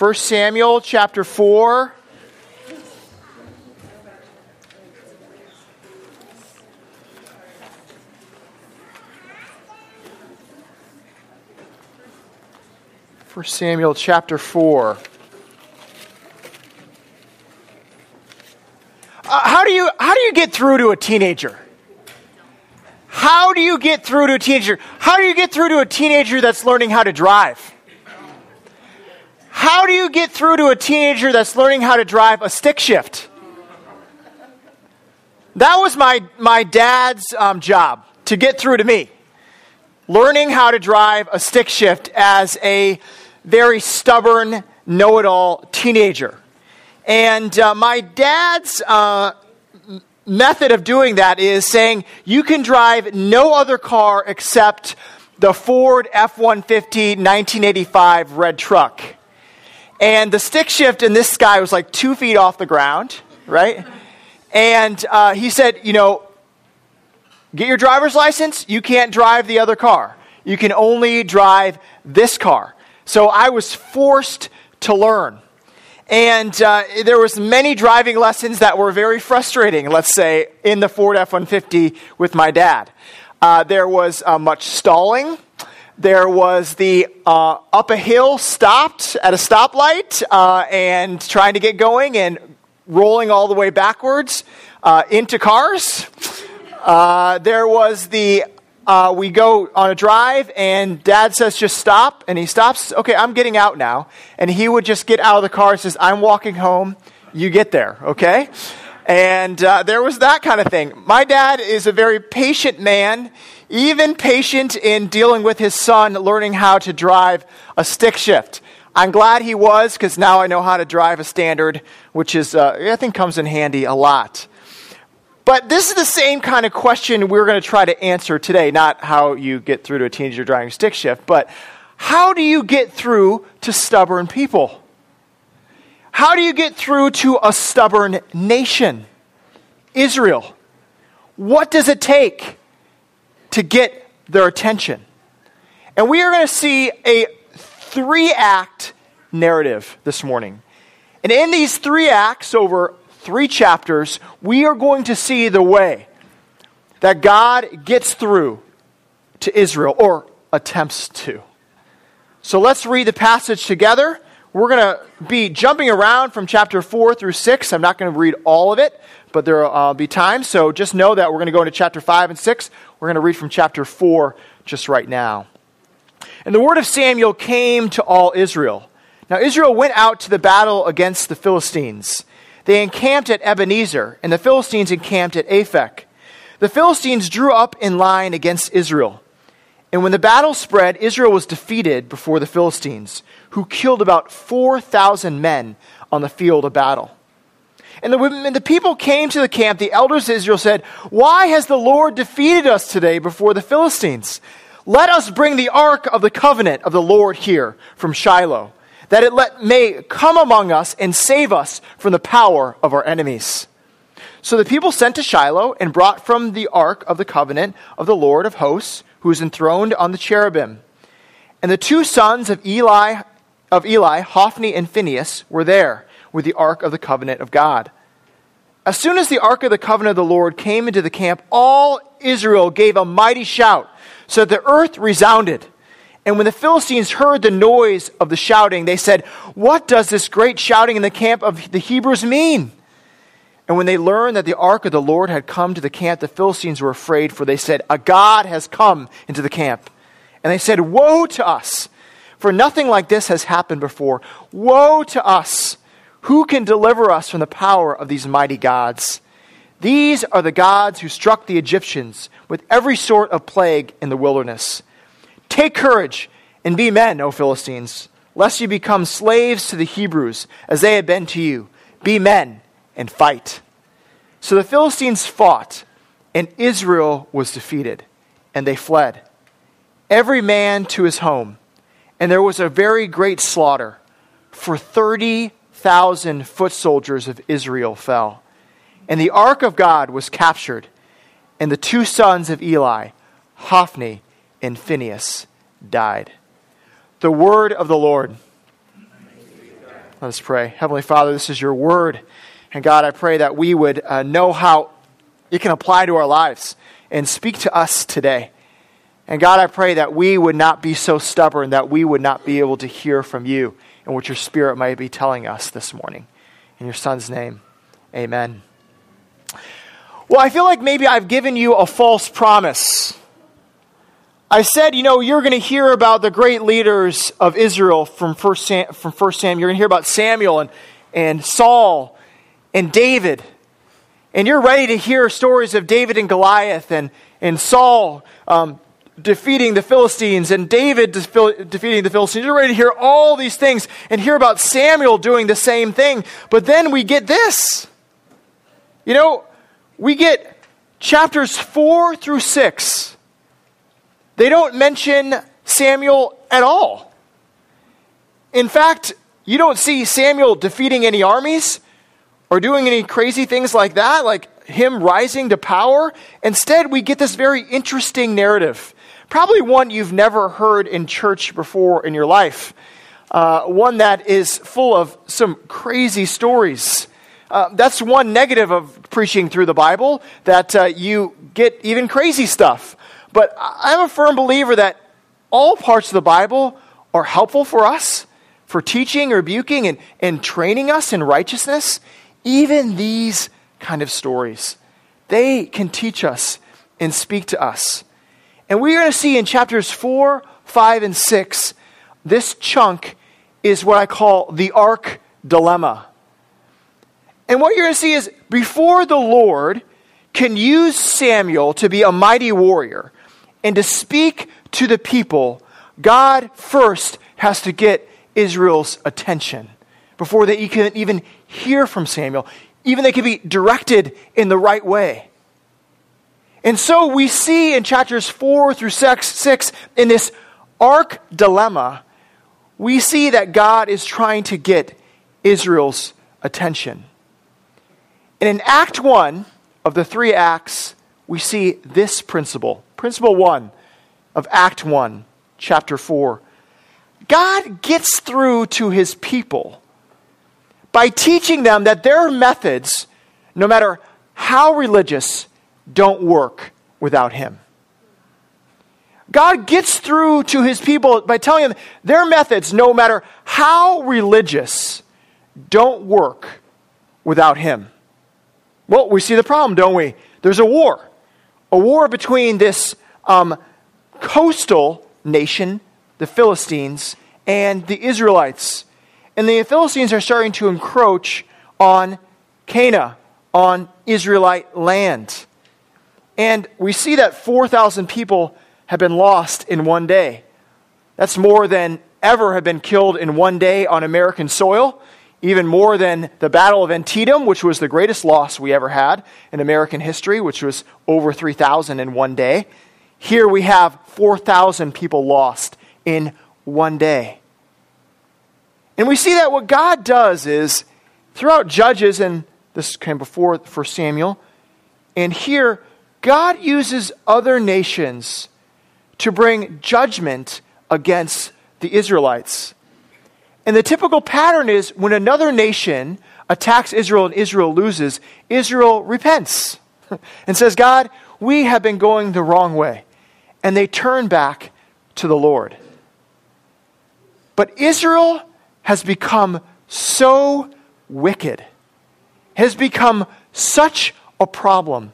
1 Samuel chapter 4. First Samuel chapter 4. Uh, how do you how do you get through to a teenager? How do you get through to a teenager? How do you get through to a teenager that's learning how to drive? How do you get through to a teenager that's learning how to drive a stick shift? That was my, my dad's um, job to get through to me. Learning how to drive a stick shift as a very stubborn, know it all teenager. And uh, my dad's uh, method of doing that is saying you can drive no other car except the Ford F 150 1985 red truck. And the stick shift in this guy was like two feet off the ground, right? And uh, he said, you know, get your driver's license. You can't drive the other car. You can only drive this car. So I was forced to learn. And uh, there was many driving lessons that were very frustrating, let's say, in the Ford F-150 with my dad. Uh, there was uh, much stalling. There was the uh, up a hill, stopped at a stoplight, uh, and trying to get going and rolling all the way backwards uh, into cars. Uh, there was the uh, we go on a drive, and dad says, just stop. And he stops. Okay, I'm getting out now. And he would just get out of the car and says, I'm walking home. You get there, okay? And uh, there was that kind of thing. My dad is a very patient man even patient in dealing with his son, learning how to drive a stick shift. I'm glad he was because now I know how to drive a standard, which is, uh, I think, comes in handy a lot. But this is the same kind of question we're going to try to answer today. Not how you get through to a teenager driving stick shift, but how do you get through to stubborn people? How do you get through to a stubborn nation? Israel. What does it take? To get their attention. And we are going to see a three act narrative this morning. And in these three acts, over three chapters, we are going to see the way that God gets through to Israel, or attempts to. So let's read the passage together. We're going to be jumping around from chapter 4 through 6. I'm not going to read all of it, but there will uh, be time. So just know that we're going to go into chapter 5 and 6. We're going to read from chapter 4 just right now. And the word of Samuel came to all Israel. Now, Israel went out to the battle against the Philistines. They encamped at Ebenezer, and the Philistines encamped at Aphek. The Philistines drew up in line against Israel. And when the battle spread, Israel was defeated before the Philistines, who killed about 4,000 men on the field of battle. And the, when the people came to the camp, the elders of Israel said, Why has the Lord defeated us today before the Philistines? Let us bring the ark of the covenant of the Lord here from Shiloh, that it let, may come among us and save us from the power of our enemies. So the people sent to Shiloh and brought from the ark of the covenant of the Lord of hosts, who is enthroned on the cherubim. And the two sons of Eli, of Eli, Hophni and Phinehas, were there with the ark of the covenant of God. As soon as the ark of the covenant of the Lord came into the camp, all Israel gave a mighty shout, so that the earth resounded. And when the Philistines heard the noise of the shouting, they said, What does this great shouting in the camp of the Hebrews mean? And when they learned that the ark of the Lord had come to the camp, the Philistines were afraid, for they said, A God has come into the camp. And they said, Woe to us! For nothing like this has happened before. Woe to us! Who can deliver us from the power of these mighty gods? These are the gods who struck the Egyptians with every sort of plague in the wilderness. Take courage and be men, O Philistines, lest you become slaves to the Hebrews, as they have been to you. Be men and fight. So the Philistines fought, and Israel was defeated, and they fled, every man to his home. And there was a very great slaughter, for 30 thousand foot soldiers of Israel fell. And the ark of God was captured, and the two sons of Eli, Hophni and Phinehas, died. The word of the Lord. Let us pray. Heavenly Father, this is your word. And God, I pray that we would uh, know how it can apply to our lives and speak to us today. And God, I pray that we would not be so stubborn that we would not be able to hear from you and what your Spirit might be telling us this morning. In your Son's name, amen. Well, I feel like maybe I've given you a false promise. I said, you know, you're going to hear about the great leaders of Israel from First Sam, from First Samuel. You're going to hear about Samuel and, and Saul and David. And you're ready to hear stories of David and Goliath and, and Saul um, defeating the Philistines and David defeating the Philistines. You're ready to hear all these things and hear about Samuel doing the same thing. But then we get this. You know, we get chapters 4 through 6. They don't mention Samuel at all. In fact, you don't see Samuel defeating any armies or doing any crazy things like that, like him rising to power. Instead, we get this very interesting narrative. Probably one you've never heard in church before in your life. Uh, one that is full of some crazy stories. Uh, that's one negative of preaching through the Bible, that uh, you get even crazy stuff. But I'm a firm believer that all parts of the Bible are helpful for us, for teaching, rebuking, and, and training us in righteousness. Even these kind of stories, they can teach us and speak to us. And we're going to see in chapters 4, 5, and 6, this chunk is what I call the ark dilemma. And what you're going to see is before the Lord can use Samuel to be a mighty warrior and to speak to the people, God first has to get Israel's attention before they can even hear from Samuel, even they can be directed in the right way. And so we see in chapters 4 through 6, 6 in this ark dilemma, we see that God is trying to get Israel's attention. And in Act 1 of the three acts, we see this principle. Principle 1 of Act 1, chapter 4. God gets through to his people by teaching them that their methods, no matter how religious, don't work without Him. God gets through to His people by telling them their methods, no matter how religious, don't work without Him. Well, we see the problem, don't we? There's a war. A war between this um, coastal nation, the Philistines, and the Israelites. And the Philistines are starting to encroach on Cana, on Israelite land. And we see that 4,000 people have been lost in one day. That's more than ever have been killed in one day on American soil, even more than the Battle of Antietam, which was the greatest loss we ever had in American history, which was over 3,000 in one day. Here we have 4,000 people lost in one day. And we see that what God does is, throughout Judges, and this came before for Samuel, and here, God uses other nations to bring judgment against the Israelites. And the typical pattern is when another nation attacks Israel and Israel loses, Israel repents and says, God, we have been going the wrong way. And they turn back to the Lord. But Israel has become so wicked, has become such a problem,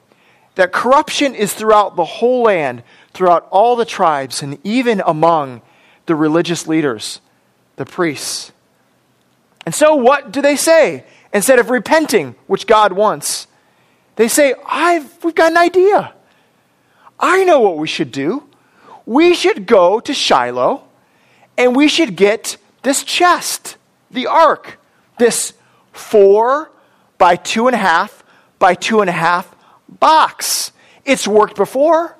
that corruption is throughout the whole land, throughout all the tribes, and even among the religious leaders, the priests. And so, what do they say? Instead of repenting, which God wants, they say, I've, We've got an idea. I know what we should do. We should go to Shiloh and we should get this chest, the ark, this four by two and a half by two and a half box. It's worked before,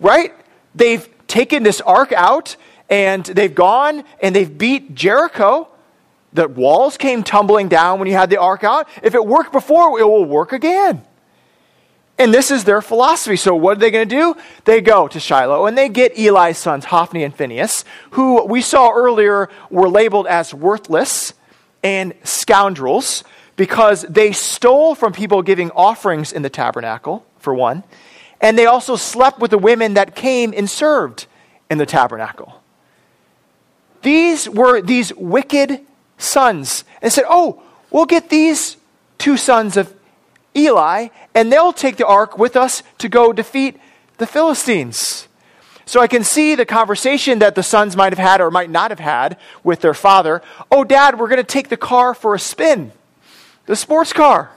right? They've taken this ark out and they've gone and they've beat Jericho. The walls came tumbling down when you had the ark out. If it worked before, it will work again. And this is their philosophy. So, what are they going to do? They go to Shiloh and they get Eli's sons, Hophni and Phinehas, who we saw earlier were labeled as worthless and scoundrels because they stole from people giving offerings in the tabernacle, for one, and they also slept with the women that came and served in the tabernacle. These were these wicked sons and said, Oh, we'll get these two sons of Eli, and they'll take the ark with us to go defeat the Philistines. So I can see the conversation that the sons might have had or might not have had with their father. Oh, dad, we're going to take the car for a spin, the sports car.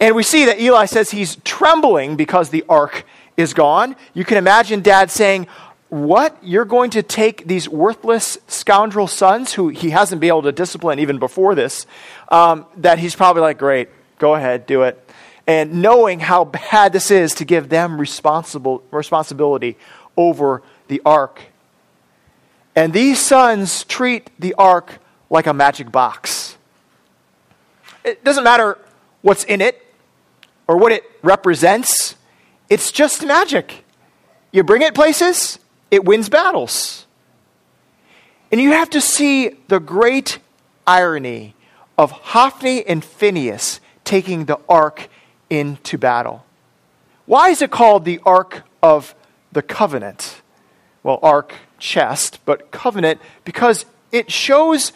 And we see that Eli says he's trembling because the ark is gone. You can imagine dad saying, What? You're going to take these worthless scoundrel sons who he hasn't been able to discipline even before this, um, that he's probably like, Great, go ahead, do it. And knowing how bad this is to give them responsible, responsibility over the ark. And these sons treat the ark like a magic box. It doesn't matter what's in it or what it represents, it's just magic. You bring it places, it wins battles. And you have to see the great irony of Hophni and Phinehas taking the ark into battle. Why is it called the Ark of the Covenant? Well, Ark, chest, but covenant because it shows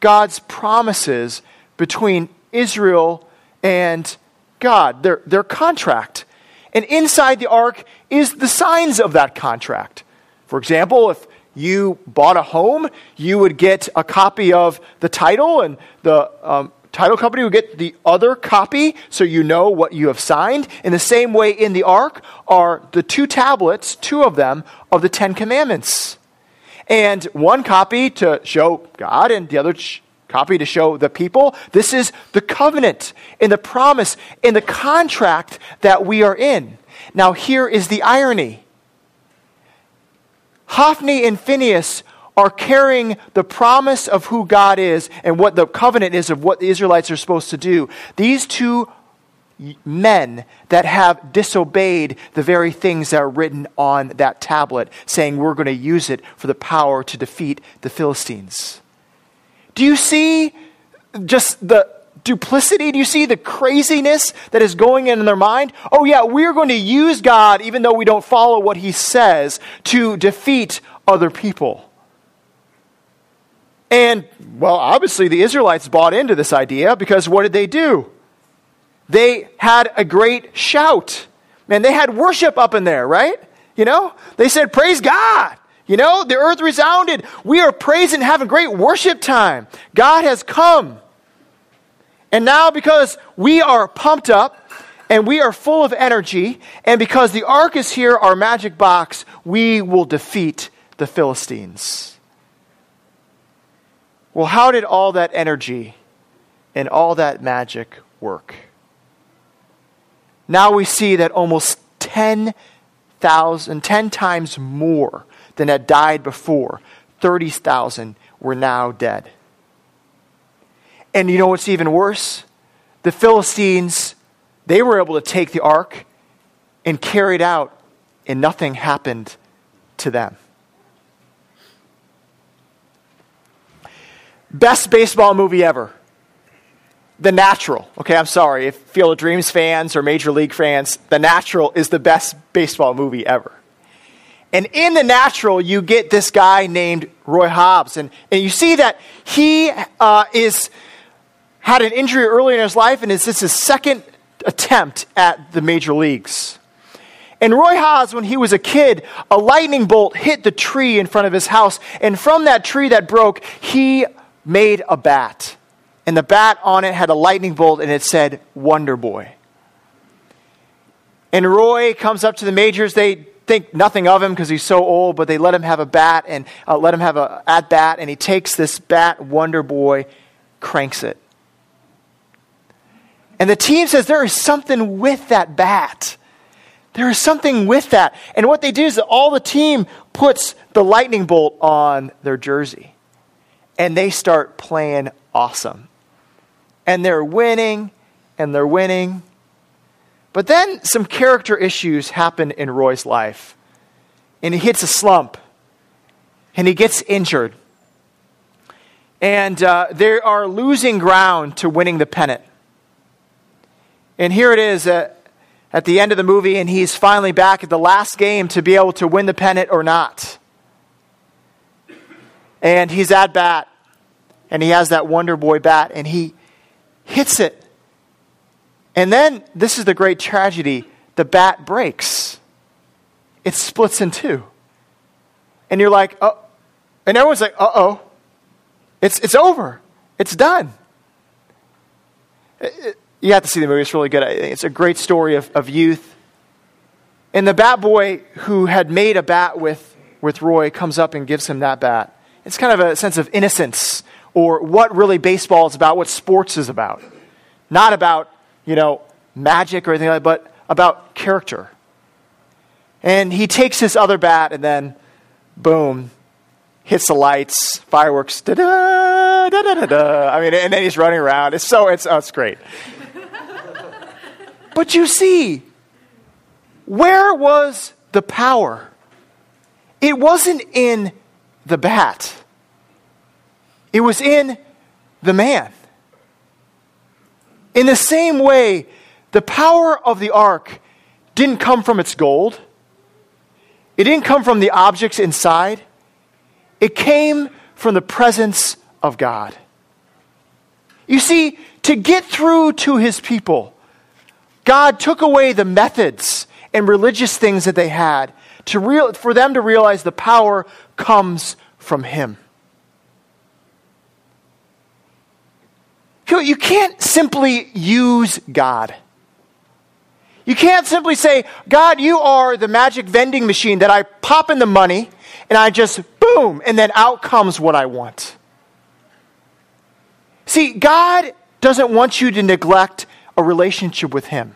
God's promises between Israel and God, their, their contract. And inside the ark is the signs of that contract. For example, if you bought a home, you would get a copy of the title, and the um, title company would get the other copy so you know what you have signed. In the same way, in the ark are the two tablets, two of them, of the Ten Commandments. And one copy to show God, and the other copy to show the people. This is the covenant and the promise and the contract that we are in. Now, here is the irony Hophni and Phinehas are carrying the promise of who God is and what the covenant is of what the Israelites are supposed to do. These two men that have disobeyed the very things that are written on that tablet, saying we're going to use it for the power to defeat the Philistines. Do you see just the duplicity? Do you see the craziness that is going in their mind? Oh, yeah, we're going to use God, even though we don't follow what He says, to defeat other people. And, well, obviously the Israelites bought into this idea because what did they do? They had a great shout. Man, they had worship up in there, right? You know? They said, Praise God. You know, the earth resounded. We are praising, having great worship time. God has come. And now, because we are pumped up and we are full of energy, and because the ark is here, our magic box, we will defeat the Philistines. Well, how did all that energy and all that magic work? Now we see that almost 10,000, 10 times more than had died before. 30,000 were now dead. And you know what's even worse? The Philistines, they were able to take the ark and carry it out, and nothing happened to them. Best baseball movie ever. The Natural. Okay, I'm sorry. If Field of Dreams fans or Major League fans, The Natural is the best baseball movie ever. And in the natural, you get this guy named Roy Hobbs. And, and you see that he uh, is, had an injury early in his life, and it's this his second attempt at the major leagues. And Roy Hobbs, when he was a kid, a lightning bolt hit the tree in front of his house. And from that tree that broke, he made a bat. And the bat on it had a lightning bolt, and it said, Wonder Boy. And Roy comes up to the majors. They think nothing of him because he's so old, but they let him have a bat and uh, let him have a at bat, and he takes this bat, Wonder Boy, cranks it. And the team says there is something with that bat. There is something with that. And what they do is that all the team puts the lightning bolt on their jersey. And they start playing awesome. And they're winning, and they're winning, but then some character issues happen in Roy's life. And he hits a slump. And he gets injured. and uh, they are losing ground to winning the pennant. And here it is at, at the end of the movie, and he's finally back at the last game to be able to win the pennant or not. And he's at bat, and he has that Wonder Boy bat, and he hits it. And then, this is the great tragedy the bat breaks, it splits in two. And you're like, oh, and everyone's like, uh oh, it's, it's over, it's done. It, it, you have to see the movie, it's really good. It's a great story of, of youth. And the bat boy who had made a bat with, with Roy comes up and gives him that bat. It's kind of a sense of innocence or what really baseball is about, what sports is about. Not about, you know, magic or anything like that, but about character. And he takes his other bat and then, boom, hits the lights, fireworks, da da da da da. I mean, and then he's running around. It's so it's oh, it's great. but you see, where was the power? It wasn't in the bat. It was in the man. In the same way, the power of the ark didn't come from its gold. It didn't come from the objects inside. It came from the presence of God. You see, to get through to his people, God took away the methods and religious things that they had to real, for them to realize the power comes from him. You can't simply use God. You can't simply say, God, you are the magic vending machine that I pop in the money and I just boom, and then out comes what I want. See, God doesn't want you to neglect a relationship with Him.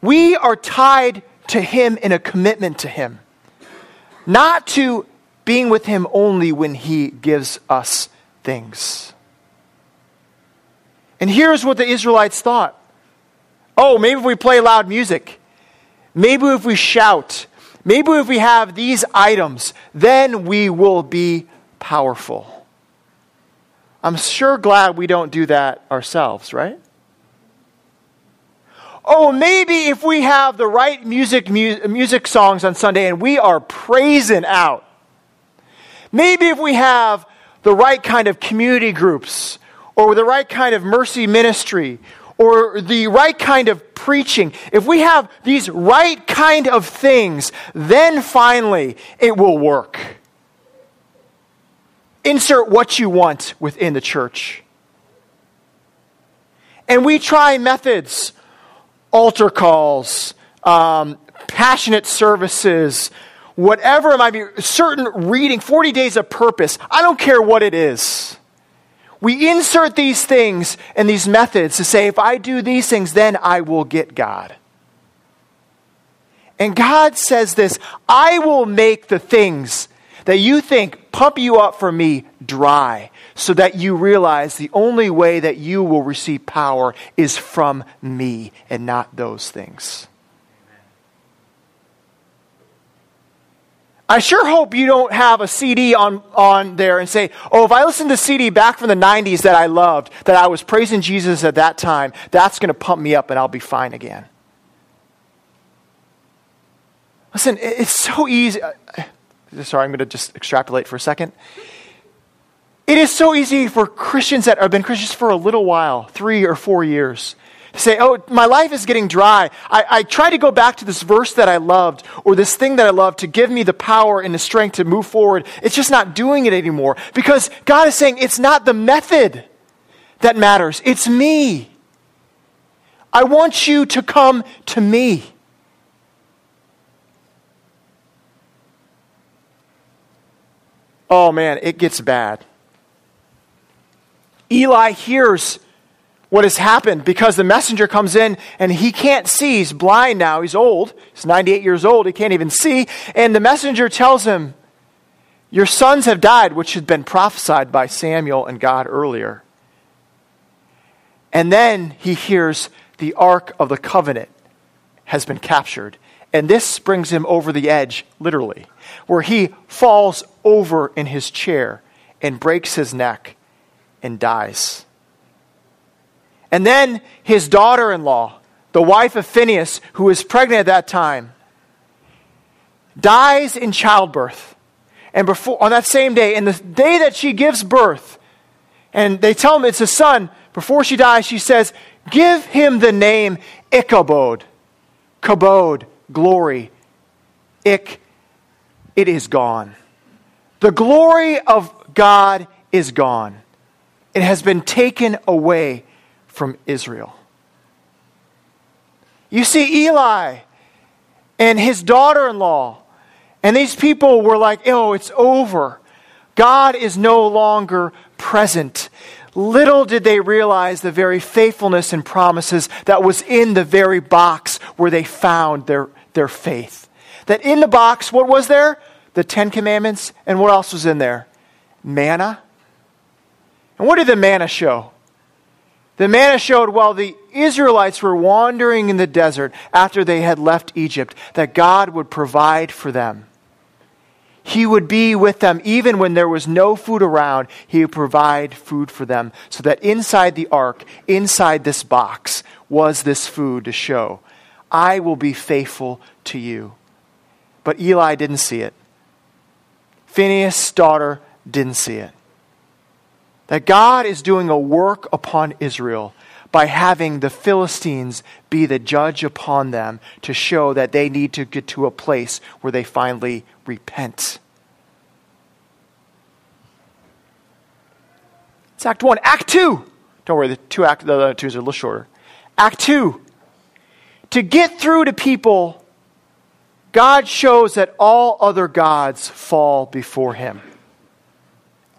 We are tied to Him in a commitment to Him, not to being with Him only when He gives us things. And here's what the Israelites thought oh, maybe if we play loud music, maybe if we shout, maybe if we have these items, then we will be powerful. I'm sure glad we don't do that ourselves, right? Oh, maybe if we have the right music, mu- music songs on Sunday and we are praising out. Maybe if we have the right kind of community groups or the right kind of mercy ministry or the right kind of preaching, if we have these right kind of things, then finally it will work. Insert what you want within the church. And we try methods, altar calls, um, passionate services, whatever it might be, certain reading, 40 days of purpose. I don't care what it is. We insert these things and these methods to say, if I do these things, then I will get God. And God says this I will make the things that you think pump you up for me dry, so that you realize the only way that you will receive power is from me and not those things. I sure hope you don't have a CD on, on there and say, oh, if I listen to CD back from the 90s that I loved, that I was praising Jesus at that time, that's going to pump me up and I'll be fine again. Listen, it's so easy. Uh, sorry, I'm going to just extrapolate for a second. It is so easy for Christians that have been Christians for a little while, three or four years, say, oh, my life is getting dry. I, I try to go back to this verse that I loved or this thing that I loved to give me the power and the strength to move forward. It's just not doing it anymore because God is saying it's not the method that matters, it's me. I want you to come to me. Oh man, it gets bad. Eli hears what has happened because the messenger comes in and he can't see. He's blind now. He's old. He's 98 years old. He can't even see. And the messenger tells him, Your sons have died, which had been prophesied by Samuel and God earlier. And then he hears the Ark of the Covenant has been captured. And this brings him over the edge, literally, where he falls over in his chair and breaks his neck and dies. And then his daughter in law, the wife of Phinehas, who was pregnant at that time, dies in childbirth. And before, on that same day, and the day that she gives birth, and they tell him it's a son, before she dies, she says, Give him the name Ichabod. Kabod, glory. Ik, it is gone. The glory of God is gone. It has been taken away from Israel. You see, Eli and his daughter in law, and these people were like, oh, it's over. God is no longer present. Little did they realize the very faithfulness and promises that was in the very box where they found their, their faith. That in the box, what was there? The Ten Commandments. And what else was in there? Manna. And what did the manna show? The manna showed while the Israelites were wandering in the desert after they had left Egypt, that God would provide for them. He would be with them even when there was no food around. He would provide food for them so that inside the ark, inside this box, was this food to show, I will be faithful to you. But Eli didn't see it. Phinehas' daughter didn't see it. That God is doing a work upon Israel by having the Philistines be the judge upon them to show that they need to get to a place where they finally repent. It's Act 1. Act 2. Don't worry, the two act the other twos are a little shorter. Act 2. To get through to people, God shows that all other gods fall before him.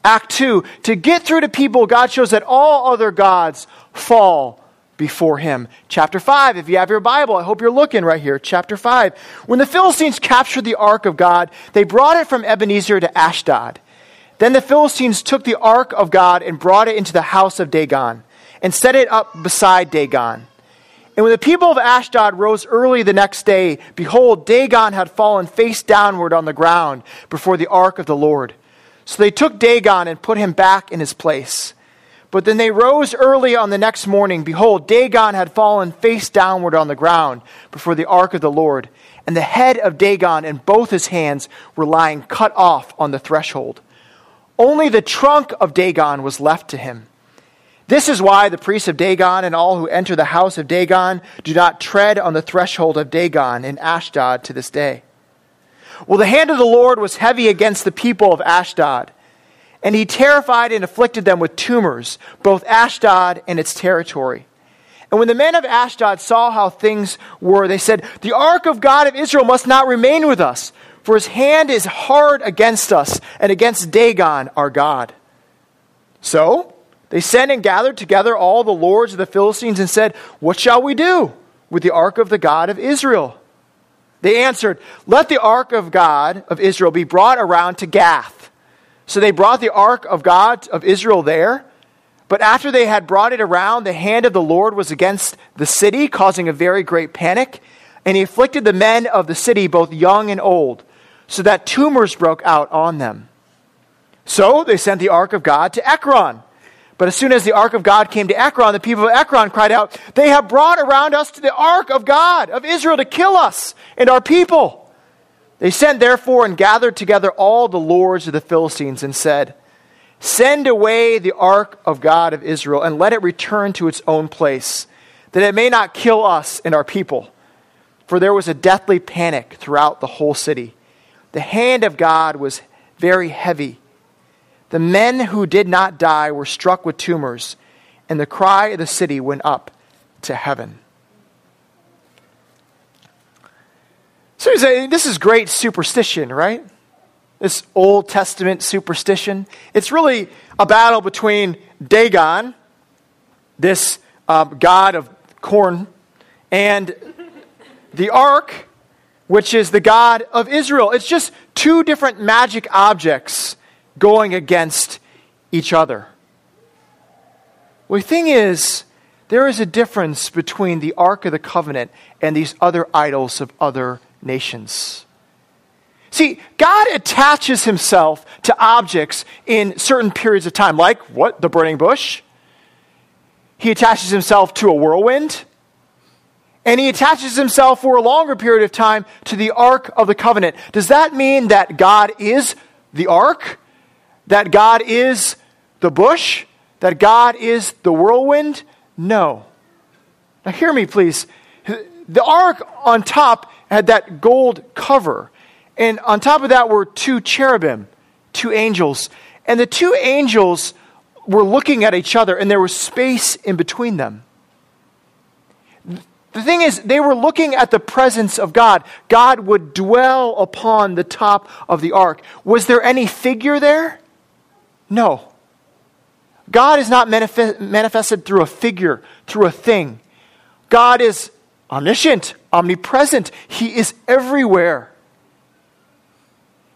Act 2. To get through to people, God shows that all other gods fall before him. Chapter 5, if you have your Bible, I hope you're looking right here. Chapter 5. When the Philistines captured the ark of God, they brought it from Ebenezer to Ashdod. Then the Philistines took the ark of God and brought it into the house of Dagon and set it up beside Dagon. And when the people of Ashdod rose early the next day, behold, Dagon had fallen face downward on the ground before the ark of the Lord. So they took Dagon and put him back in his place. But then they rose early on the next morning. Behold, Dagon had fallen face downward on the ground before the ark of the Lord, and the head of Dagon and both his hands were lying cut off on the threshold. Only the trunk of Dagon was left to him. This is why the priests of Dagon and all who enter the house of Dagon do not tread on the threshold of Dagon in Ashdod to this day. Well, the hand of the Lord was heavy against the people of Ashdod and he terrified and afflicted them with tumors, both Ashdod and its territory. And when the men of Ashdod saw how things were, they said, The ark of God of Israel must not remain with us, for his hand is hard against us and against Dagon, our God. So they sent and gathered together all the lords of the Philistines and said, What shall we do with the ark of the God of Israel? They answered, Let the ark of God of Israel be brought around to Gath. So they brought the ark of God of Israel there. But after they had brought it around, the hand of the Lord was against the city, causing a very great panic. And he afflicted the men of the city, both young and old, so that tumors broke out on them. So they sent the ark of God to Ekron. But as soon as the ark of God came to Ekron, the people of Ekron cried out, They have brought around us to the ark of God of Israel to kill us and our people. They sent therefore and gathered together all the lords of the Philistines and said, Send away the ark of God of Israel and let it return to its own place, that it may not kill us and our people. For there was a deathly panic throughout the whole city. The hand of God was very heavy. The men who did not die were struck with tumors, and the cry of the city went up to heaven. So you say, this is great superstition, right? This Old Testament superstition. It's really a battle between Dagon, this uh, god of corn, and the ark, which is the God of Israel. It's just two different magic objects going against each other. Well, the thing is, there is a difference between the Ark of the Covenant and these other idols of other nations. See, God attaches himself to objects in certain periods of time, like what? The burning bush. He attaches himself to a whirlwind. And he attaches himself for a longer period of time to the Ark of the Covenant. Does that mean that God is the Ark? That God is the bush? That God is the whirlwind? No. Now, hear me, please. The ark on top had that gold cover. And on top of that were two cherubim, two angels. And the two angels were looking at each other, and there was space in between them. The thing is, they were looking at the presence of God. God would dwell upon the top of the ark. Was there any figure there? No. God is not manifest, manifested through a figure, through a thing. God is omniscient, omnipresent. He is everywhere.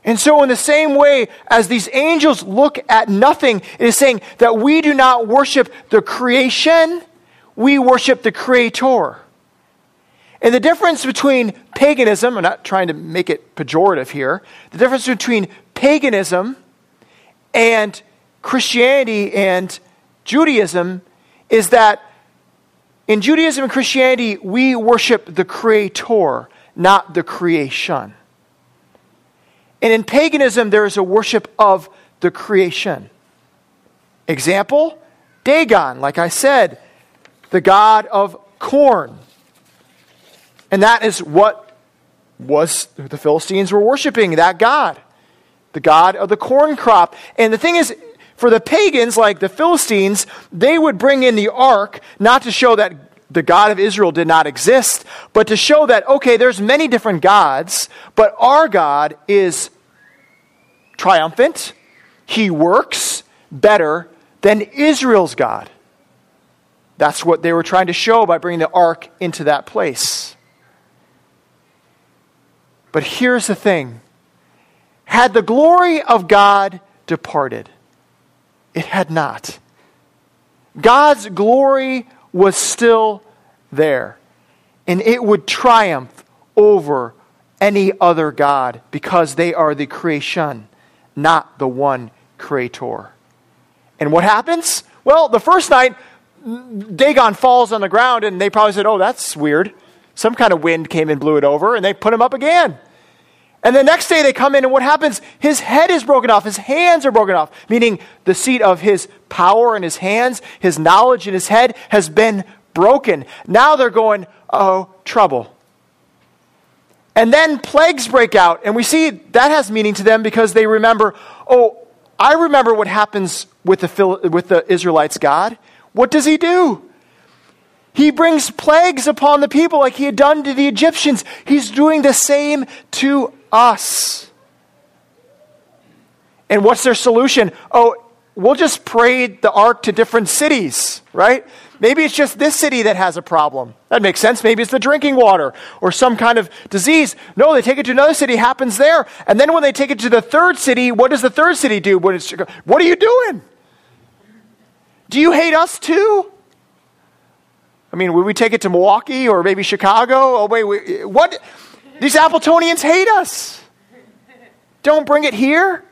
And so, in the same way as these angels look at nothing, it is saying that we do not worship the creation, we worship the creator. And the difference between paganism, I'm not trying to make it pejorative here, the difference between paganism and Christianity and Judaism is that in Judaism and Christianity, we worship the Creator, not the creation. And in paganism, there is a worship of the creation. Example Dagon, like I said, the god of corn. And that is what was the Philistines were worshiping, that god, the god of the corn crop. And the thing is, for the pagans, like the Philistines, they would bring in the ark not to show that the God of Israel did not exist, but to show that, okay, there's many different gods, but our God is triumphant. He works better than Israel's God. That's what they were trying to show by bringing the ark into that place. But here's the thing had the glory of God departed? It had not. God's glory was still there, and it would triumph over any other God because they are the creation, not the one creator. And what happens? Well, the first night, Dagon falls on the ground, and they probably said, Oh, that's weird. Some kind of wind came and blew it over, and they put him up again. And the next day they come in, and what happens? His head is broken off, his hands are broken off, meaning the seat of his power in his hands, his knowledge in his head has been broken. Now they're going, oh, trouble. And then plagues break out, and we see that has meaning to them because they remember, oh, I remember what happens with the, with the Israelites' God. What does he do? He brings plagues upon the people like he had done to the Egyptians. He's doing the same to us. And what's their solution? Oh, we'll just parade the ark to different cities, right? Maybe it's just this city that has a problem. That makes sense. Maybe it's the drinking water or some kind of disease. No, they take it to another city, happens there. And then when they take it to the third city, what does the third city do? What are you doing? Do you hate us too? I mean, would we take it to Milwaukee or maybe Chicago? Oh, wait, wait what? These Appletonians hate us. Don't bring it here.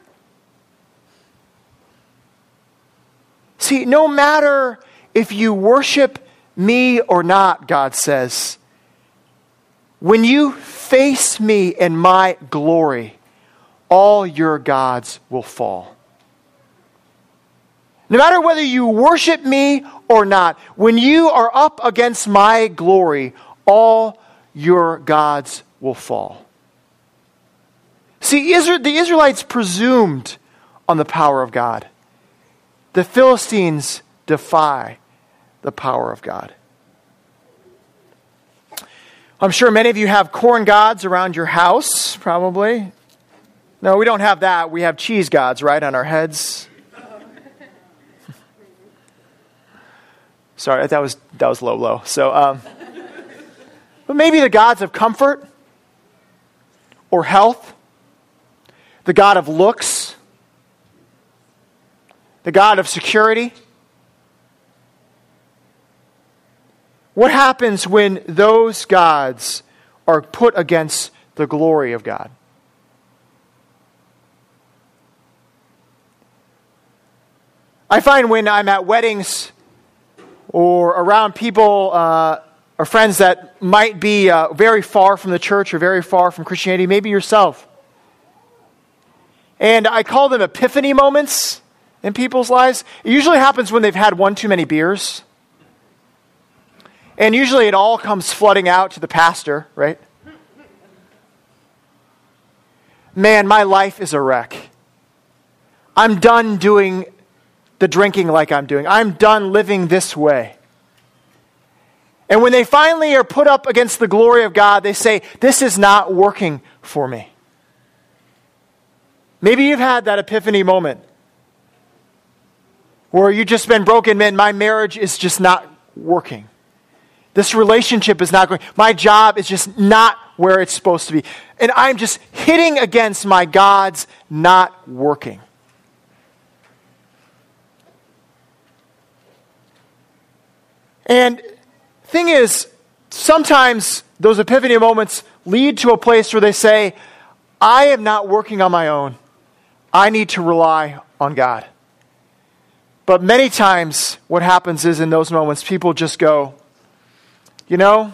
See, no matter if you worship me or not, God says, when you face me in my glory, all your gods will fall. No matter whether you worship me or not, when you are up against my glory, all your gods will fall. See, the Israelites presumed on the power of God. The Philistines defy the power of God. I'm sure many of you have corn gods around your house, probably. No, we don't have that. We have cheese gods right on our heads. Sorry, that was that was low, low. So, um, but maybe the gods of comfort or health, the God of looks, the God of security? What happens when those gods are put against the glory of God. I find when I'm at weddings or around people uh, or friends that might be uh, very far from the church or very far from Christianity, maybe yourself. And I call them epiphany moments in people's lives. It usually happens when they've had one too many beers. And usually it all comes flooding out to the pastor, right? Man, my life is a wreck. I'm done doing the drinking like I'm doing. I'm done living this way. And when they finally are put up against the glory of God, they say, This is not working for me. Maybe you've had that epiphany moment where you've just been broken, man, my marriage is just not working. This relationship is not going. My job is just not where it's supposed to be. And I'm just hitting against my God's not working. And thing is, sometimes those epiphany moments lead to a place where they say, I am not working on my own. I need to rely on God. But many times, what happens is in those moments, people just go, you know,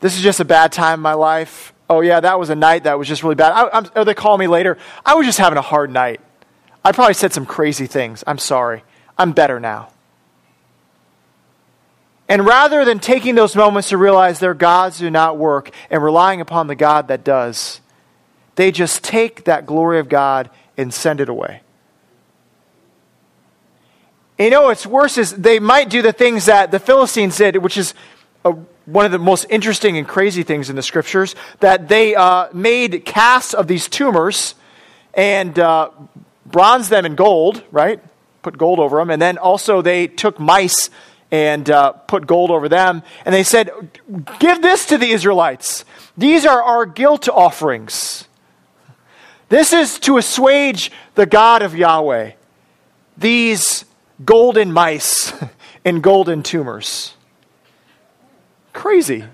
this is just a bad time in my life. Oh, yeah, that was a night that was just really bad. I, or they call me later. I was just having a hard night. I probably said some crazy things. I'm sorry. I'm better now. And rather than taking those moments to realize their gods do not work and relying upon the God that does, they just take that glory of God and send it away. You know what's worse is they might do the things that the Philistines did, which is a, one of the most interesting and crazy things in the scriptures, that they uh, made casts of these tumors and uh, bronzed them in gold, right? Put gold over them. And then also they took mice and uh, put gold over them. And they said, Give this to the Israelites. These are our guilt offerings. This is to assuage the God of Yahweh. These golden mice and golden tumors. Crazy.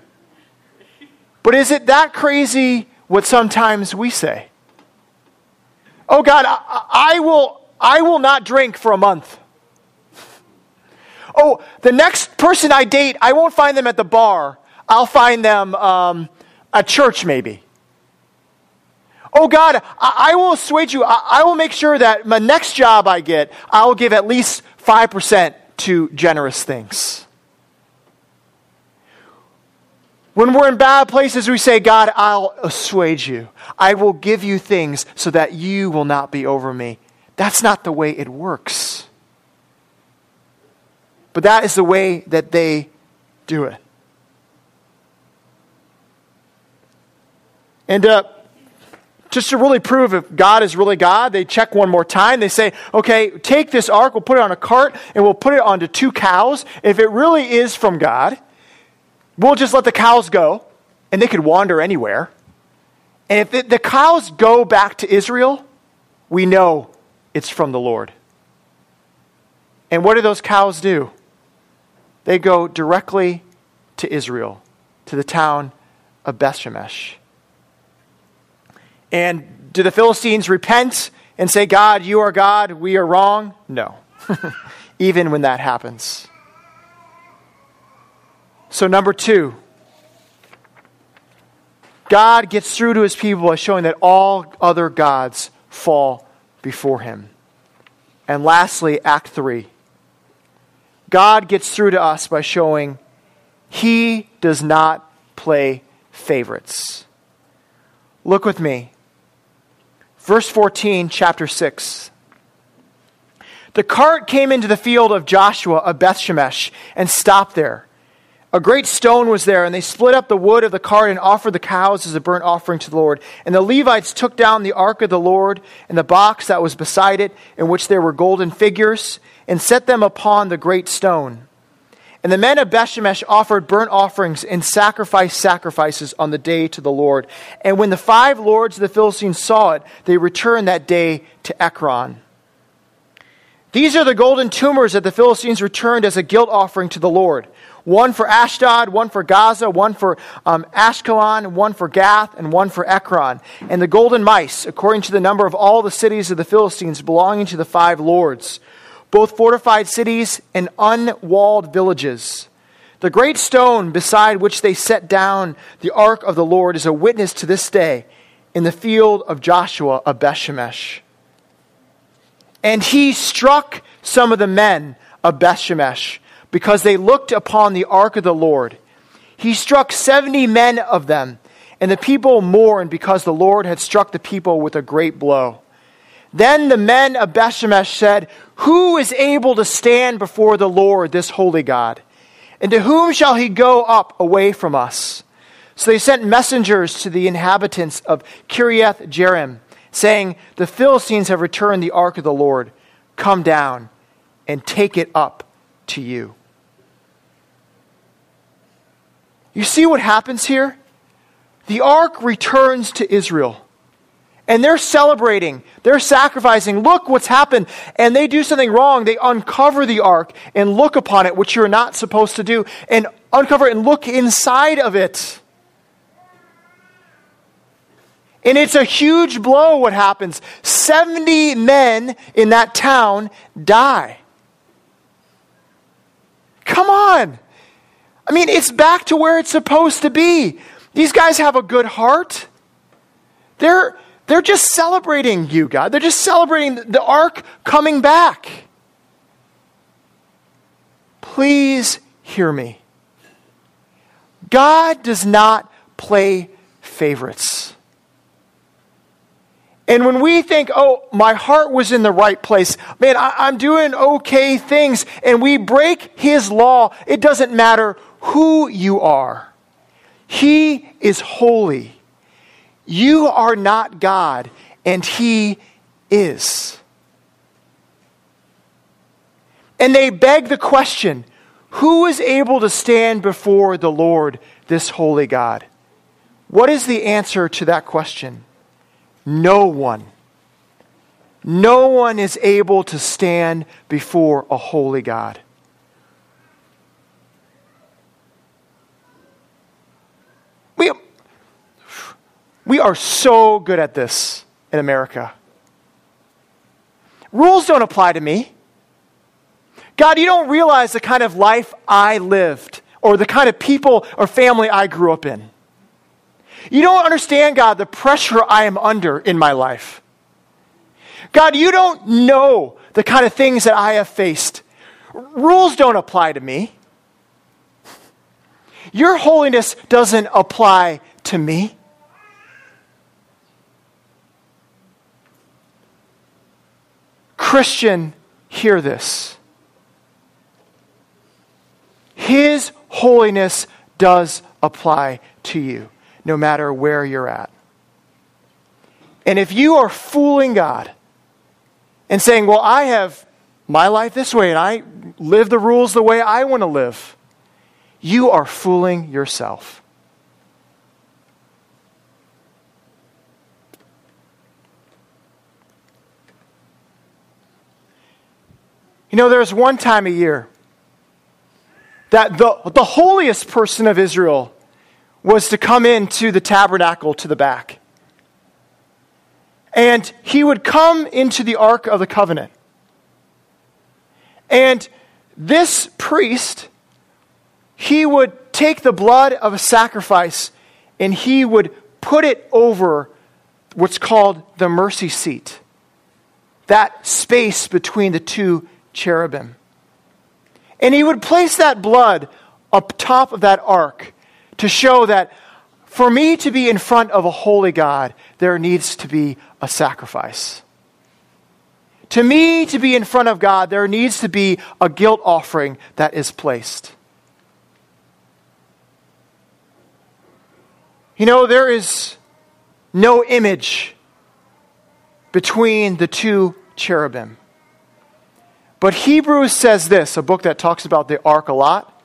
But is it that crazy what sometimes we say? Oh God, I, I will, I will not drink for a month. Oh, the next person I date, I won't find them at the bar. I'll find them um, at church, maybe. Oh God, I, I will assuage you. I, I will make sure that my next job I get, I will give at least 5% to generous things. When we're in bad places, we say, God, I'll assuage you. I will give you things so that you will not be over me. That's not the way it works. But that is the way that they do it. And uh, just to really prove if God is really God, they check one more time. They say, okay, take this ark, we'll put it on a cart, and we'll put it onto two cows. If it really is from God, we'll just let the cows go, and they could wander anywhere. And if the cows go back to Israel, we know it's from the Lord. And what do those cows do? They go directly to Israel, to the town of Bethshemesh. And do the Philistines repent and say, God, you are God, we are wrong? No. Even when that happens. So, number two, God gets through to his people by showing that all other gods fall before him. And lastly, Act 3. God gets through to us by showing he does not play favorites. Look with me. Verse 14, chapter 6. The cart came into the field of Joshua of Bethshemesh and stopped there. A great stone was there, and they split up the wood of the cart and offered the cows as a burnt offering to the Lord. And the Levites took down the ark of the Lord and the box that was beside it, in which there were golden figures, and set them upon the great stone. And the men of Bethshemesh offered burnt offerings and sacrificed sacrifices on the day to the Lord. And when the five lords of the Philistines saw it, they returned that day to Ekron. These are the golden tumors that the Philistines returned as a guilt offering to the Lord. One for Ashdod, one for Gaza, one for um, Ashkelon, one for Gath, and one for Ekron. And the golden mice, according to the number of all the cities of the Philistines belonging to the five lords, both fortified cities and unwalled villages. The great stone beside which they set down the ark of the Lord is a witness to this day in the field of Joshua of Bethshemesh. And he struck some of the men of Bethshemesh because they looked upon the ark of the Lord. He struck 70 men of them, and the people mourned because the Lord had struck the people with a great blow. Then the men of Bethshemesh said, Who is able to stand before the Lord, this holy God? And to whom shall he go up away from us? So they sent messengers to the inhabitants of Kiriath Jearim, saying, The Philistines have returned the ark of the Lord. Come down and take it up to you. You see what happens here? The ark returns to Israel. And they're celebrating, they're sacrificing. Look what's happened. And they do something wrong. They uncover the ark and look upon it, which you're not supposed to do, and uncover it and look inside of it. And it's a huge blow what happens. 70 men in that town die. Come on. I mean, it's back to where it's supposed to be. These guys have a good heart. They're they're just celebrating you, God. They're just celebrating the ark coming back. Please hear me. God does not play favorites. And when we think, oh, my heart was in the right place, man, I, am doing okay things, and we break his law, it doesn't matter who you are. He is holy. You are not God, and He is. And they beg the question who is able to stand before the Lord, this holy God? What is the answer to that question? No one. No one is able to stand before a holy God. We, we are so good at this in America. Rules don't apply to me. God, you don't realize the kind of life I lived or the kind of people or family I grew up in. You don't understand, God, the pressure I am under in my life. God, you don't know the kind of things that I have faced. Rules don't apply to me. Your holiness doesn't apply to me. Christian, hear this. His holiness does apply to you, no matter where you're at. And if you are fooling God and saying, Well, I have my life this way and I live the rules the way I want to live, you are fooling yourself. You know, there's one time a year that the, the holiest person of Israel was to come into the tabernacle to the back. And he would come into the Ark of the Covenant. And this priest, he would take the blood of a sacrifice and he would put it over what's called the mercy seat, that space between the two cherubim. And he would place that blood up top of that ark to show that for me to be in front of a holy God, there needs to be a sacrifice. To me to be in front of God, there needs to be a guilt offering that is placed. You know, there is no image between the two cherubim. But Hebrews says this, a book that talks about the ark a lot.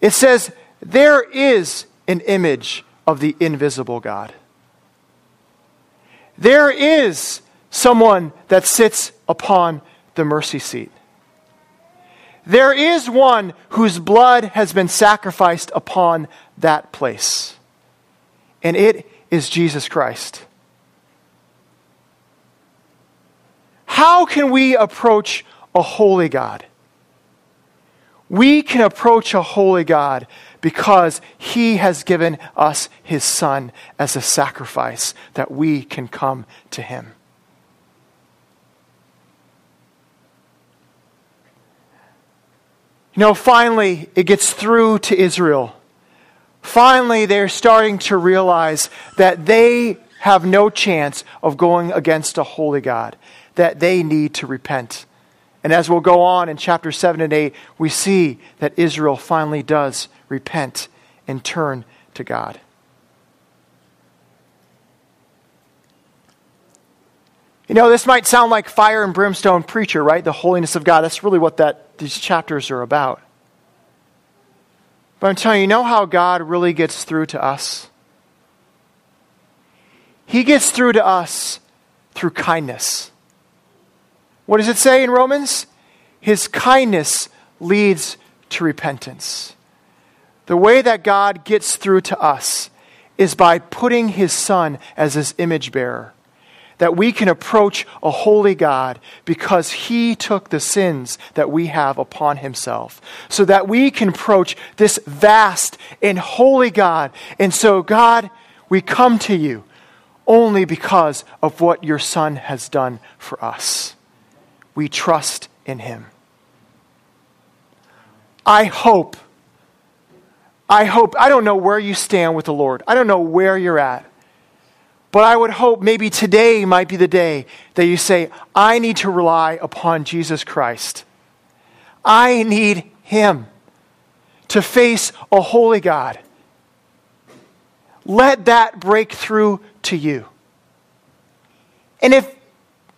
It says, there is an image of the invisible God. There is someone that sits upon the mercy seat. there is one whose blood has been sacrificed upon that place, and it is Jesus Christ. How can we approach a holy God? We can approach a holy God because he has given us his son as a sacrifice that we can come to him. You know, finally, it gets through to Israel. Finally, they're starting to realize that they have no chance of going against a holy God, that they need to repent. And as we'll go on in chapter 7 and 8, we see that Israel finally does repent and turn to God. You know, this might sound like fire and brimstone preacher, right? The holiness of God. That's really what that, these chapters are about. But I'm telling you, you know how God really gets through to us? He gets through to us through kindness. What does it say in Romans? His kindness leads to repentance. The way that God gets through to us is by putting his son as his image bearer. That we can approach a holy God because he took the sins that we have upon himself. So that we can approach this vast and holy God. And so, God, we come to you only because of what your son has done for us we trust in him. I hope, I hope, I don't know where you stand with the Lord. I don't know where you're at. But I would hope maybe today might be the day that you say, I need to rely upon Jesus Christ. I need Him to face a holy God. Let that break through to you. And if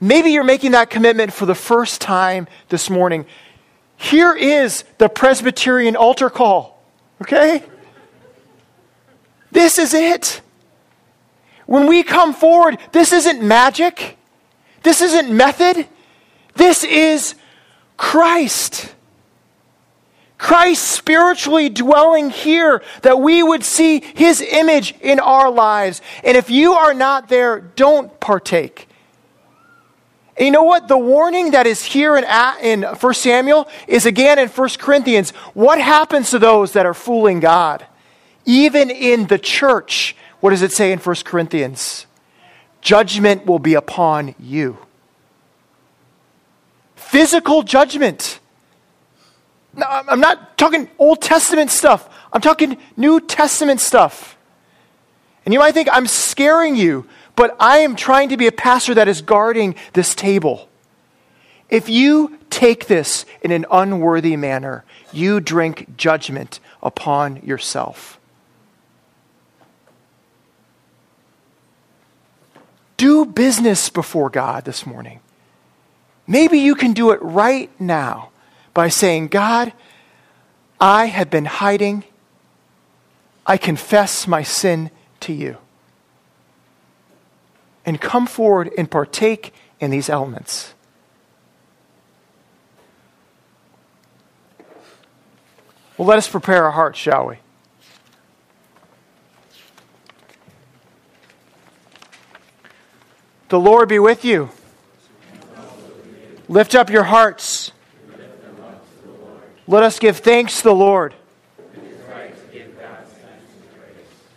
Maybe you're making that commitment for the first time this morning. Here is the Presbyterian altar call, okay? This is it. When we come forward, this isn't magic. This isn't method. This is Christ. Christ spiritually dwelling here, that we would see his image in our lives. And if you are not there, don't partake. And you know what? The warning that is here in, in 1 Samuel is again in 1 Corinthians. What happens to those that are fooling God? Even in the church, what does it say in 1 Corinthians? Judgment will be upon you. Physical judgment. Now, I'm not talking Old Testament stuff, I'm talking New Testament stuff. And you might think I'm scaring you but I am trying to be a pastor that is guarding this table. If you take this in an unworthy manner, you drink judgment upon yourself. Do business before God this morning. Maybe you can do it right now by saying, God, I have been hiding. I confess my sin to you and come forward and partake in these elements. Well, let us prepare our hearts, shall we? The Lord be with you. Lift up your hearts. Let us give thanks to the Lord.